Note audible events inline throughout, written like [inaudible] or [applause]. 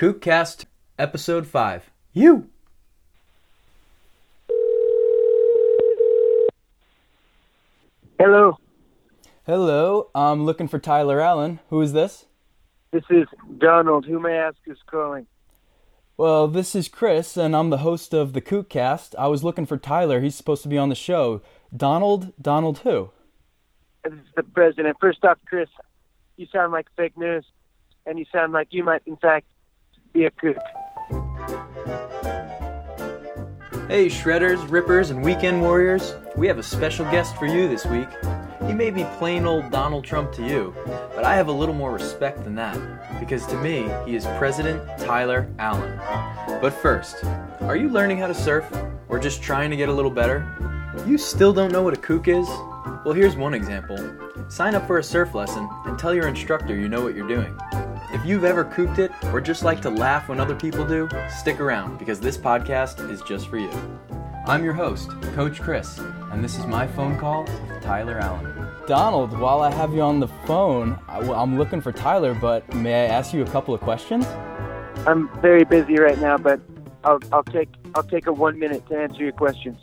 Kookcast, Episode 5. You! Hello, Hello, I'm looking for Tyler Allen. Who is this? this is Donald. Who may I ask is calling? Well, this is Chris, and I'm the host of the Kookcast. I was looking for Tyler. He's supposed to be on the show. Donald? Donald who? This is the president. First off, Chris, you sound like fake news, and you sound like you might, in fact, be a kook. Hey, Shredders, Rippers, and Weekend Warriors. We have a special guest for you this week. He may be plain old Donald Trump to you, but I have a little more respect than that, because to me, he is President Tyler Allen. But first, are you learning how to surf, or just trying to get a little better? You still don't know what a kook is? Well, here's one example. Sign up for a surf lesson and tell your instructor you know what you're doing. If you've ever kooked it or just like to laugh when other people do, stick around because this podcast is just for you. I'm your host, Coach Chris, and this is my phone call with Tyler Allen. Donald, while I have you on the phone, I- I'm looking for Tyler, but may I ask you a couple of questions? I'm very busy right now, but I'll, I'll take I'll take a one minute to answer your questions.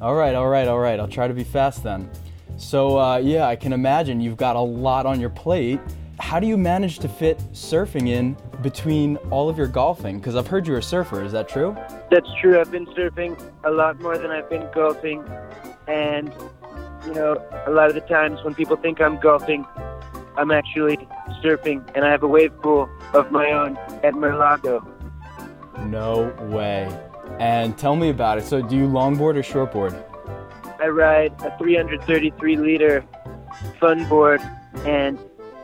All right, all right, all right. I'll try to be fast then. So, uh, yeah, I can imagine you've got a lot on your plate. How do you manage to fit surfing in between all of your golfing? Because I've heard you're a surfer. Is that true? That's true. I've been surfing a lot more than I've been golfing, and you know, a lot of the times when people think I'm golfing, I'm actually surfing, and I have a wave pool of my own at Mar-a-Lago. No way. And tell me about it. So, do you longboard or shortboard? I ride a 333 liter fun board, and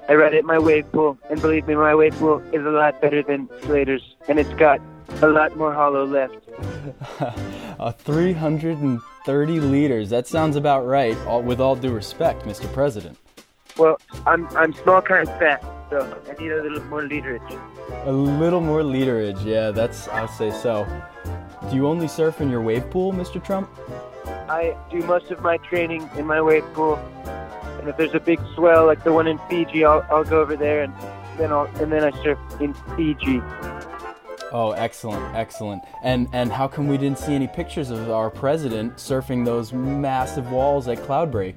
I ride it my wave pool. And believe me, my wave pool is a lot better than Slater's, and it's got a lot more hollow left. [laughs] uh, 330 liters. That sounds about right, all, with all due respect, Mr. President. Well, I'm I'm small, kind of fat, so I need a little more literage. A little more literage, yeah, that's, I'll say so. Do you only surf in your wave pool, Mr. Trump? I do most of my training in my wave pool, and if there's a big swell like the one in Fiji, I'll, I'll go over there and then I'll and then I surf in Fiji. Oh, excellent, excellent. And and how come we didn't see any pictures of our president surfing those massive walls at Cloudbreak?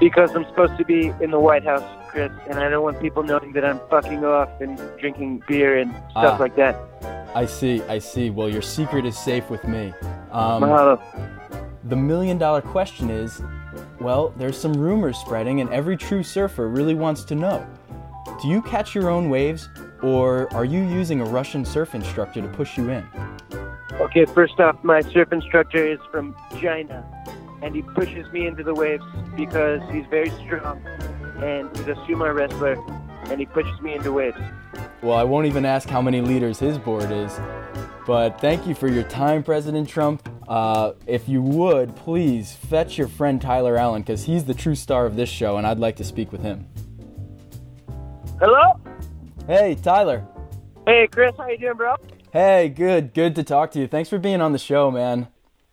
Because I'm supposed to be in the White House, Chris, and I don't want people knowing that I'm fucking off and drinking beer and stuff Ah. like that. I see, I see. Well, your secret is safe with me. Um, Mahalo. the million dollar question is, well, there's some rumors spreading, and every true surfer really wants to know. Do you catch your own waves, or are you using a Russian surf instructor to push you in? Okay, first off, my surf instructor is from China, and he pushes me into the waves because he's very strong, and he's a sumo wrestler, and he pushes me into waves. Well, I won't even ask how many liters his board is. But thank you for your time, President Trump. Uh, if you would, please fetch your friend Tyler Allen, because he's the true star of this show, and I'd like to speak with him. Hello? Hey, Tyler. Hey, Chris, how you doing, bro? Hey, good, good to talk to you. Thanks for being on the show, man.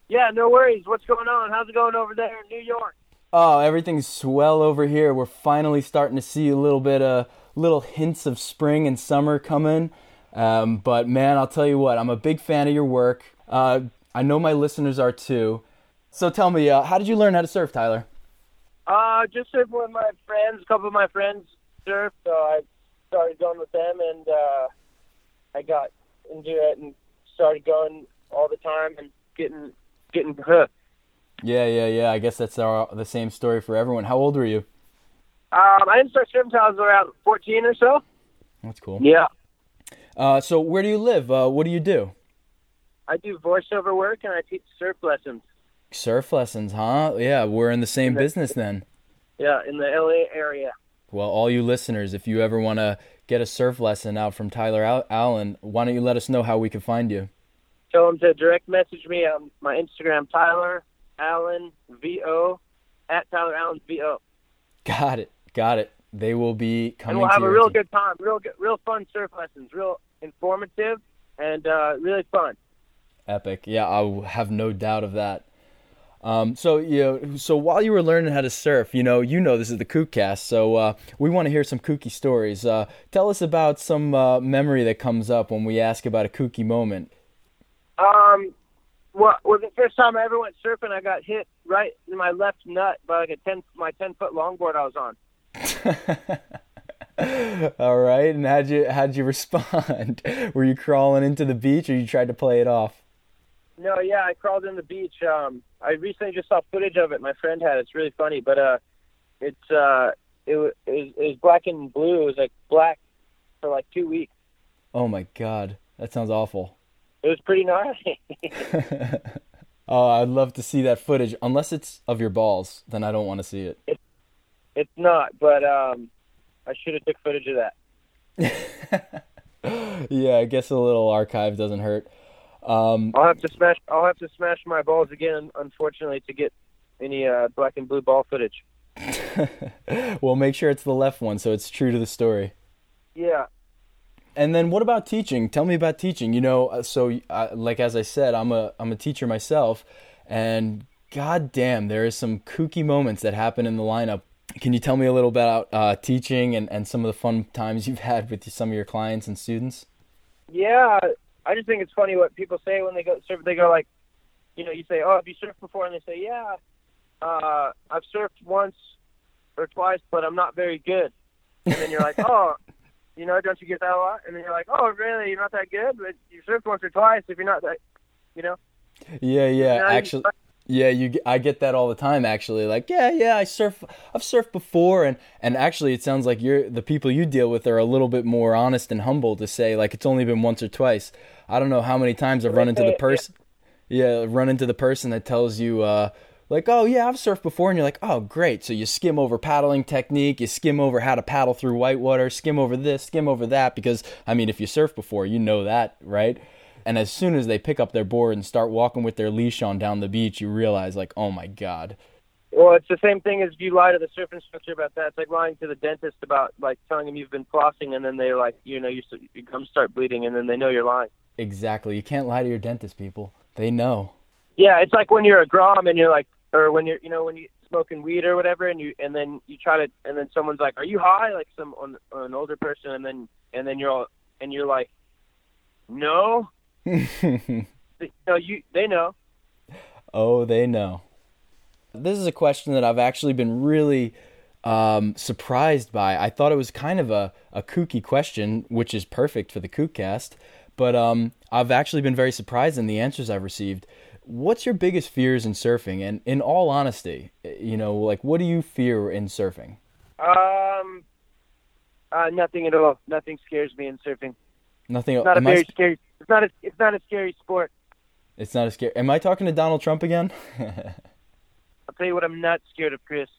Yeah, no worries. What's going on? How's it going over there in New York? Oh, everything's swell over here. We're finally starting to see a little bit of little hints of spring and summer coming. Um, but man, I'll tell you what, I'm a big fan of your work. Uh, I know my listeners are too. So tell me, uh, how did you learn how to surf, Tyler? Uh, just surfing with my friends. A couple of my friends surf, so I started going with them, and uh, I got into it and started going all the time and getting getting hooked. Yeah, yeah, yeah. I guess that's our, the same story for everyone. How old were you? Um, I didn't start surfing until I was around 14 or so. That's cool. Yeah. Uh, so where do you live? Uh, what do you do? I do voiceover work and I teach surf lessons. Surf lessons, huh? Yeah, we're in the same business then. Yeah, in the LA area. Well, all you listeners, if you ever want to get a surf lesson out from Tyler Allen, why don't you let us know how we can find you? Tell them to direct message me on my Instagram, Tyler Allen VO at Tyler Allen VO. Got it. Got it. They will be and coming we'll to have a real team. good time. Real good, real fun surf lessons. Real informative and uh, really fun. Epic. Yeah, I have no doubt of that. Um, so you know, so while you were learning how to surf, you know, you know this is the Kookcast, so uh, we want to hear some kooky stories. Uh, tell us about some uh, memory that comes up when we ask about a kooky moment. Um, well, well, the first time I ever went surfing, I got hit right in my left nut by like a ten my ten foot longboard I was on. [laughs] All right, and how'd you how'd you [laughs] respond? Were you crawling into the beach, or you tried to play it off? No, yeah, I crawled in the beach. Um, I recently just saw footage of it. My friend had. It's really funny, but uh, it's uh, it was it was black and blue. It was like black for like two weeks. Oh my god, that sounds awful. It was pretty gnarly. [laughs] [laughs] oh, I'd love to see that footage. Unless it's of your balls, then I don't want to see it. it it's not, but um, I should have took footage of that. [laughs] yeah, I guess a little archive doesn't hurt. Um, I'll have to smash. I'll have to smash my balls again, unfortunately, to get any uh, black and blue ball footage. [laughs] [laughs] well, make sure it's the left one, so it's true to the story. Yeah. And then, what about teaching? Tell me about teaching. You know, uh, so uh, like as I said, I'm a I'm a teacher myself, and god damn, there is some kooky moments that happen in the lineup can you tell me a little about uh, teaching and, and some of the fun times you've had with some of your clients and students? Yeah, I just think it's funny what people say when they go surf. They go like, you know, you say, "Oh, have you surfed before?" And they say, "Yeah, uh, I've surfed once or twice, but I'm not very good." And then you're like, [laughs] "Oh, you know, don't you get that a lot?" And then you're like, "Oh, really? You're not that good, but you surfed once or twice. If you're not that, you know." Yeah, yeah. Actually, yeah, you. I get that all the time. Actually, like, yeah, yeah, I surf. I've surfed before, and and actually, it sounds like you're the people you deal with are a little bit more honest and humble to say like it's only been once or twice. I don't know how many times I've run into the person. Yeah, run into the person that tells you. uh like, oh yeah, I've surfed before, and you're like, oh great. So you skim over paddling technique, you skim over how to paddle through whitewater, skim over this, skim over that, because I mean, if you surf before, you know that, right? And as soon as they pick up their board and start walking with their leash on down the beach, you realize, like, oh my God. Well, it's the same thing as if you lie to the surf instructor about that. It's like lying to the dentist about, like, telling him you've been flossing, and then they're like, you know, you, your gums start bleeding, and then they know you're lying. Exactly. You can't lie to your dentist, people. They know. Yeah, it's like when you're a grom and you're like, or when you're, you know, when you're smoking weed or whatever, and you, and then you try to, and then someone's like, "Are you high?" Like some on, on an older person, and then, and then you're all, and you're like, "No," [laughs] you know, you they know. Oh, they know. This is a question that I've actually been really um, surprised by. I thought it was kind of a, a kooky question, which is perfect for the Kookcast, but um, I've actually been very surprised in the answers I've received. What's your biggest fears in surfing? And in all honesty, you know, like what do you fear in surfing? Um, uh, nothing at all. Nothing scares me in surfing. Nothing. Not a very I... scary it's not a it's not a scary sport. It's not a scary. Am I talking to Donald Trump again? [laughs] I'll tell you what. I'm not scared of, Chris.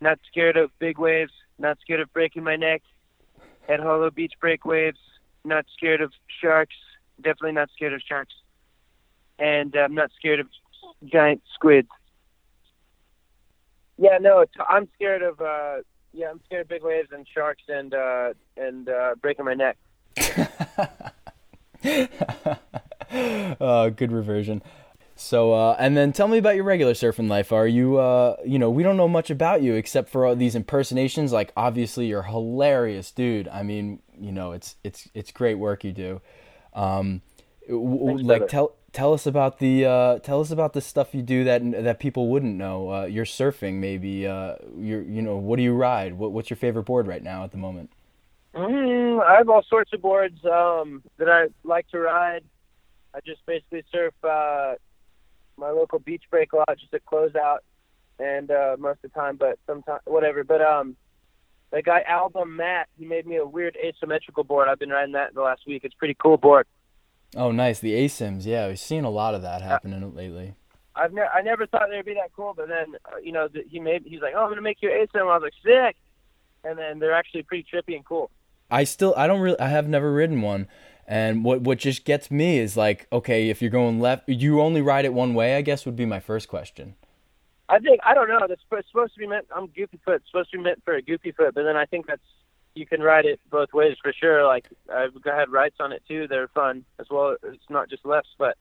Not scared of big waves. Not scared of breaking my neck at Hollow Beach break waves. Not scared of sharks. Definitely not scared of sharks. And I'm not scared of giant squids. Yeah, no, I'm scared of. uh Yeah, I'm scared of big waves and sharks and uh and uh breaking my neck. [laughs] [laughs] uh, good reversion. So, uh, and then tell me about your regular surfing life. Are you, uh, you know, we don't know much about you except for all these impersonations. Like, obviously, you're hilarious, dude. I mean, you know, it's it's it's great work you do. Um, Thanks, like, tell tell us about the uh, tell us about the stuff you do that that people wouldn't know. Uh, you're surfing, maybe. Uh, you're, you know, what do you ride? What, what's your favorite board right now at the moment? Mm, I have all sorts of boards um, that I like to ride. I just basically surf uh, my local beach break a lot, just at closeout, and uh, most of the time, but sometimes whatever. But um, the guy Album Matt, he made me a weird asymmetrical board. I've been riding that the last week. It's pretty cool board. Oh, nice. The ASIMs, yeah, we've seen a lot of that happening uh, lately. I've ne- I never thought they'd be that cool, but then uh, you know the, he made he's like, oh, I'm gonna make you an ASIM. I was like, sick, and then they're actually pretty trippy and cool. I still I don't really I have never ridden one. And what what just gets me is like, okay, if you're going left, you only ride it one way. I guess would be my first question. I think I don't know. It's supposed to be meant. I'm goofy foot. It's supposed to be meant for a goofy foot, but then I think that's you can ride it both ways for sure. Like I've had rights on it too. They're fun as well. It's not just lefts, but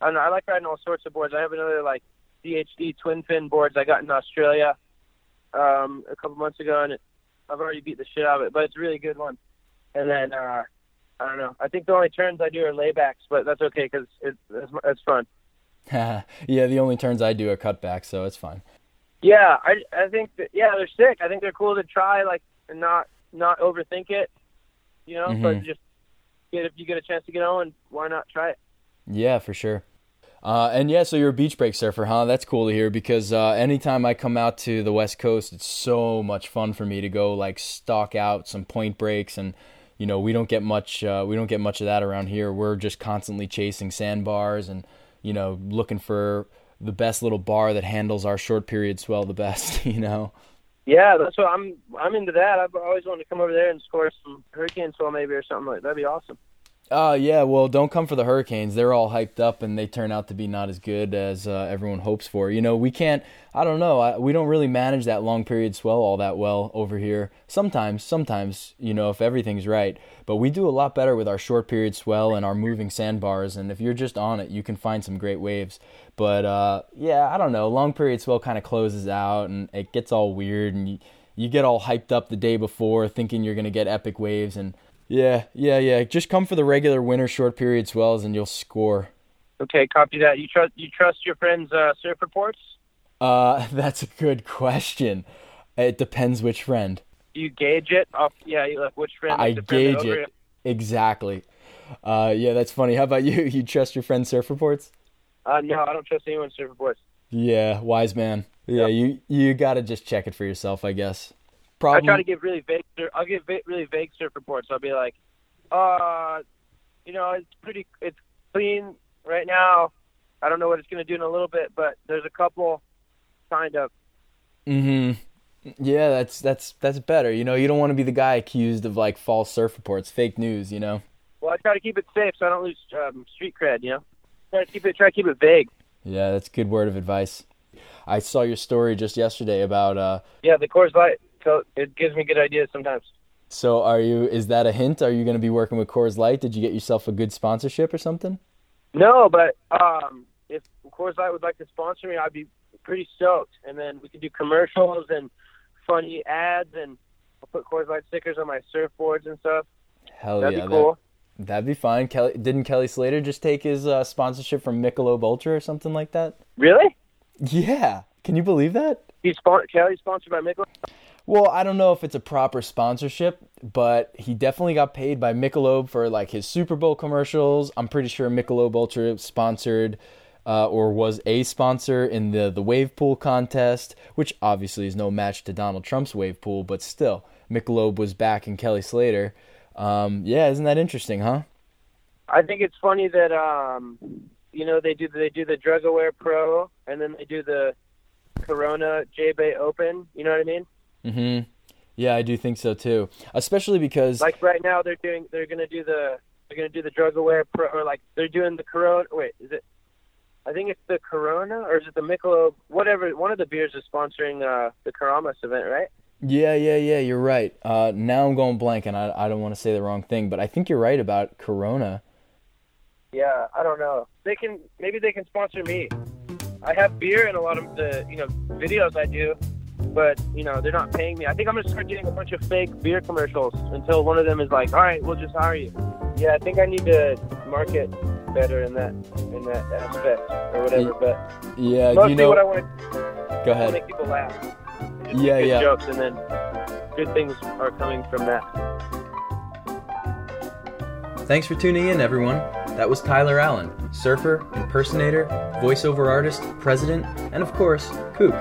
I don't know. I like riding all sorts of boards. I have another like DHD twin fin boards I got in Australia um, a couple months ago, and it, I've already beat the shit out of it, but it's a really good one. And then uh, I don't know. I think the only turns I do are laybacks, but that's okay because it's, it's it's fun. [laughs] yeah, the only turns I do are cutbacks, so it's fine. Yeah, I I think that, yeah they're sick. I think they're cool to try, like and not not overthink it. You know, Mhm. but just get if you get a chance to get on, why not try it? Yeah, for sure. Uh, and yeah, so you're a beach break surfer, huh? That's cool to hear because uh, anytime I come out to the West Coast, it's so much fun for me to go like stalk out some point breaks, and you know we don't get much uh, we don't get much of that around here. We're just constantly chasing sandbars and you know looking for the best little bar that handles our short period swell the best. [laughs] You know. Yeah, that's what I'm. I'm into that. I've always wanted to come over there and score some hurricane swell maybe or something like that'd be awesome. Uh, yeah, well, don't come for the Hurricanes. They're all hyped up and they turn out to be not as good as uh, everyone hopes for. You know, we can't, I don't know, I, we don't really manage that long period swell all that well over here. Sometimes, sometimes, you know, if everything's right. But we do a lot better with our short period swell and our moving sandbars. And if you're just on it, you can find some great waves. But uh, yeah, I don't know, long period swell kind of closes out and it gets all weird and you, you get all hyped up the day before thinking you're going to get epic waves and yeah, yeah, yeah. Just come for the regular winter short period swells and you'll score. Okay, copy that. You trust you trust your friends' uh, surf reports? Uh, [laughs] that's a good question. It depends which friend. You gauge it off? Yeah, you like which friend? I is the friend that gauge it. Exactly. Uh, yeah, that's funny. How about you? [laughs] You trust your friend's surf reports? Uh, no, I don't trust anyone's surf reports. Yeah, wise man. Yeah, Yep. you you gotta just check it for yourself, I guess. I Problem. try to give really vague. I'll give really vague surf reports. I'll be like, uh, you know, it's pretty, it's clean right now. I don't know what it's going to do in a little bit, but there's a couple kind of. hmm Yeah, that's that's that's better. You know, you don't want to be the guy accused of like false surf reports, fake news. You know. Well, I try to keep it safe so I don't lose um, street cred. You know, try to keep it, try to keep it vague. Yeah, that's a good word of advice. I saw your story just yesterday about uh Yeah, the Coors Light, so it gives me good ideas sometimes. so are you is that a hint? Are you going to be working with Coors Light? Did you get yourself a good sponsorship or something? No, but um, if Coors Light would like to sponsor me, I'd be pretty stoked. And then we could do commercials and funny ads, and I'll put Coors Light stickers on my surfboards and stuff. Hell yeah. That'd yeah. be cool. That, that'd be fine. Kelly didn't Kelly Slater just take his uh, sponsorship from Michelob Ultra or something like that? Really? Yeah. Can you believe that? He's spon- Kelly's sponsored by Michelob. Well, I don't know if it's a proper sponsorship, but he definitely got paid by Michelob for like his Super Bowl commercials. I'm pretty sure Michelob Ultra sponsored uh, or was a sponsor in the the wave pool contest, which obviously is no match to Donald Trump's wave pool, but still, Michelob was backing Kelly Slater. Um, yeah, isn't that interesting, huh? I think it's funny that um, you know they do they do the Drug Aware Pro, and then they do the Corona J Bay Open. You know what I mean? Mm-hmm. Yeah, I do think so too. Especially because Like right now, they're doing they're gonna do the they're gonna do the Drug Aware Pro, or like they're doing the Corona. Wait, is it? I think it's the Corona, or is it the Michelob? Whatever, one of the beers is sponsoring uh, the Keramas event, right? Yeah, yeah, yeah, you're right. Uh, now I'm going blank, and I, I don't want to say the wrong thing, but I think you're right about Corona. Yeah, I don't know. They can maybe they can sponsor me. I have beer in a lot of the you know videos I do, but you know they're not paying me. I think I'm gonna start doing a bunch of fake beer commercials until one of them is like, all right, we'll just hire you. Yeah, I think I need to market better in that in that aspect or whatever. But Yeah, mostly you know? what I want to Go ahead. make people laugh. Just Yeah, good yeah. Jokes and then good things are coming from that. Thanks for tuning in, everyone. That was Tyler Allen, surfer, impersonator, voiceover artist, president, and of course, kook.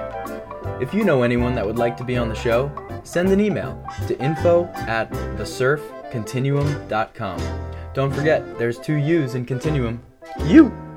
If you know anyone that would like to be on the show, send an email to info at thesurfcontinuum.com. Don't forget, there's two U's in Continuum. You!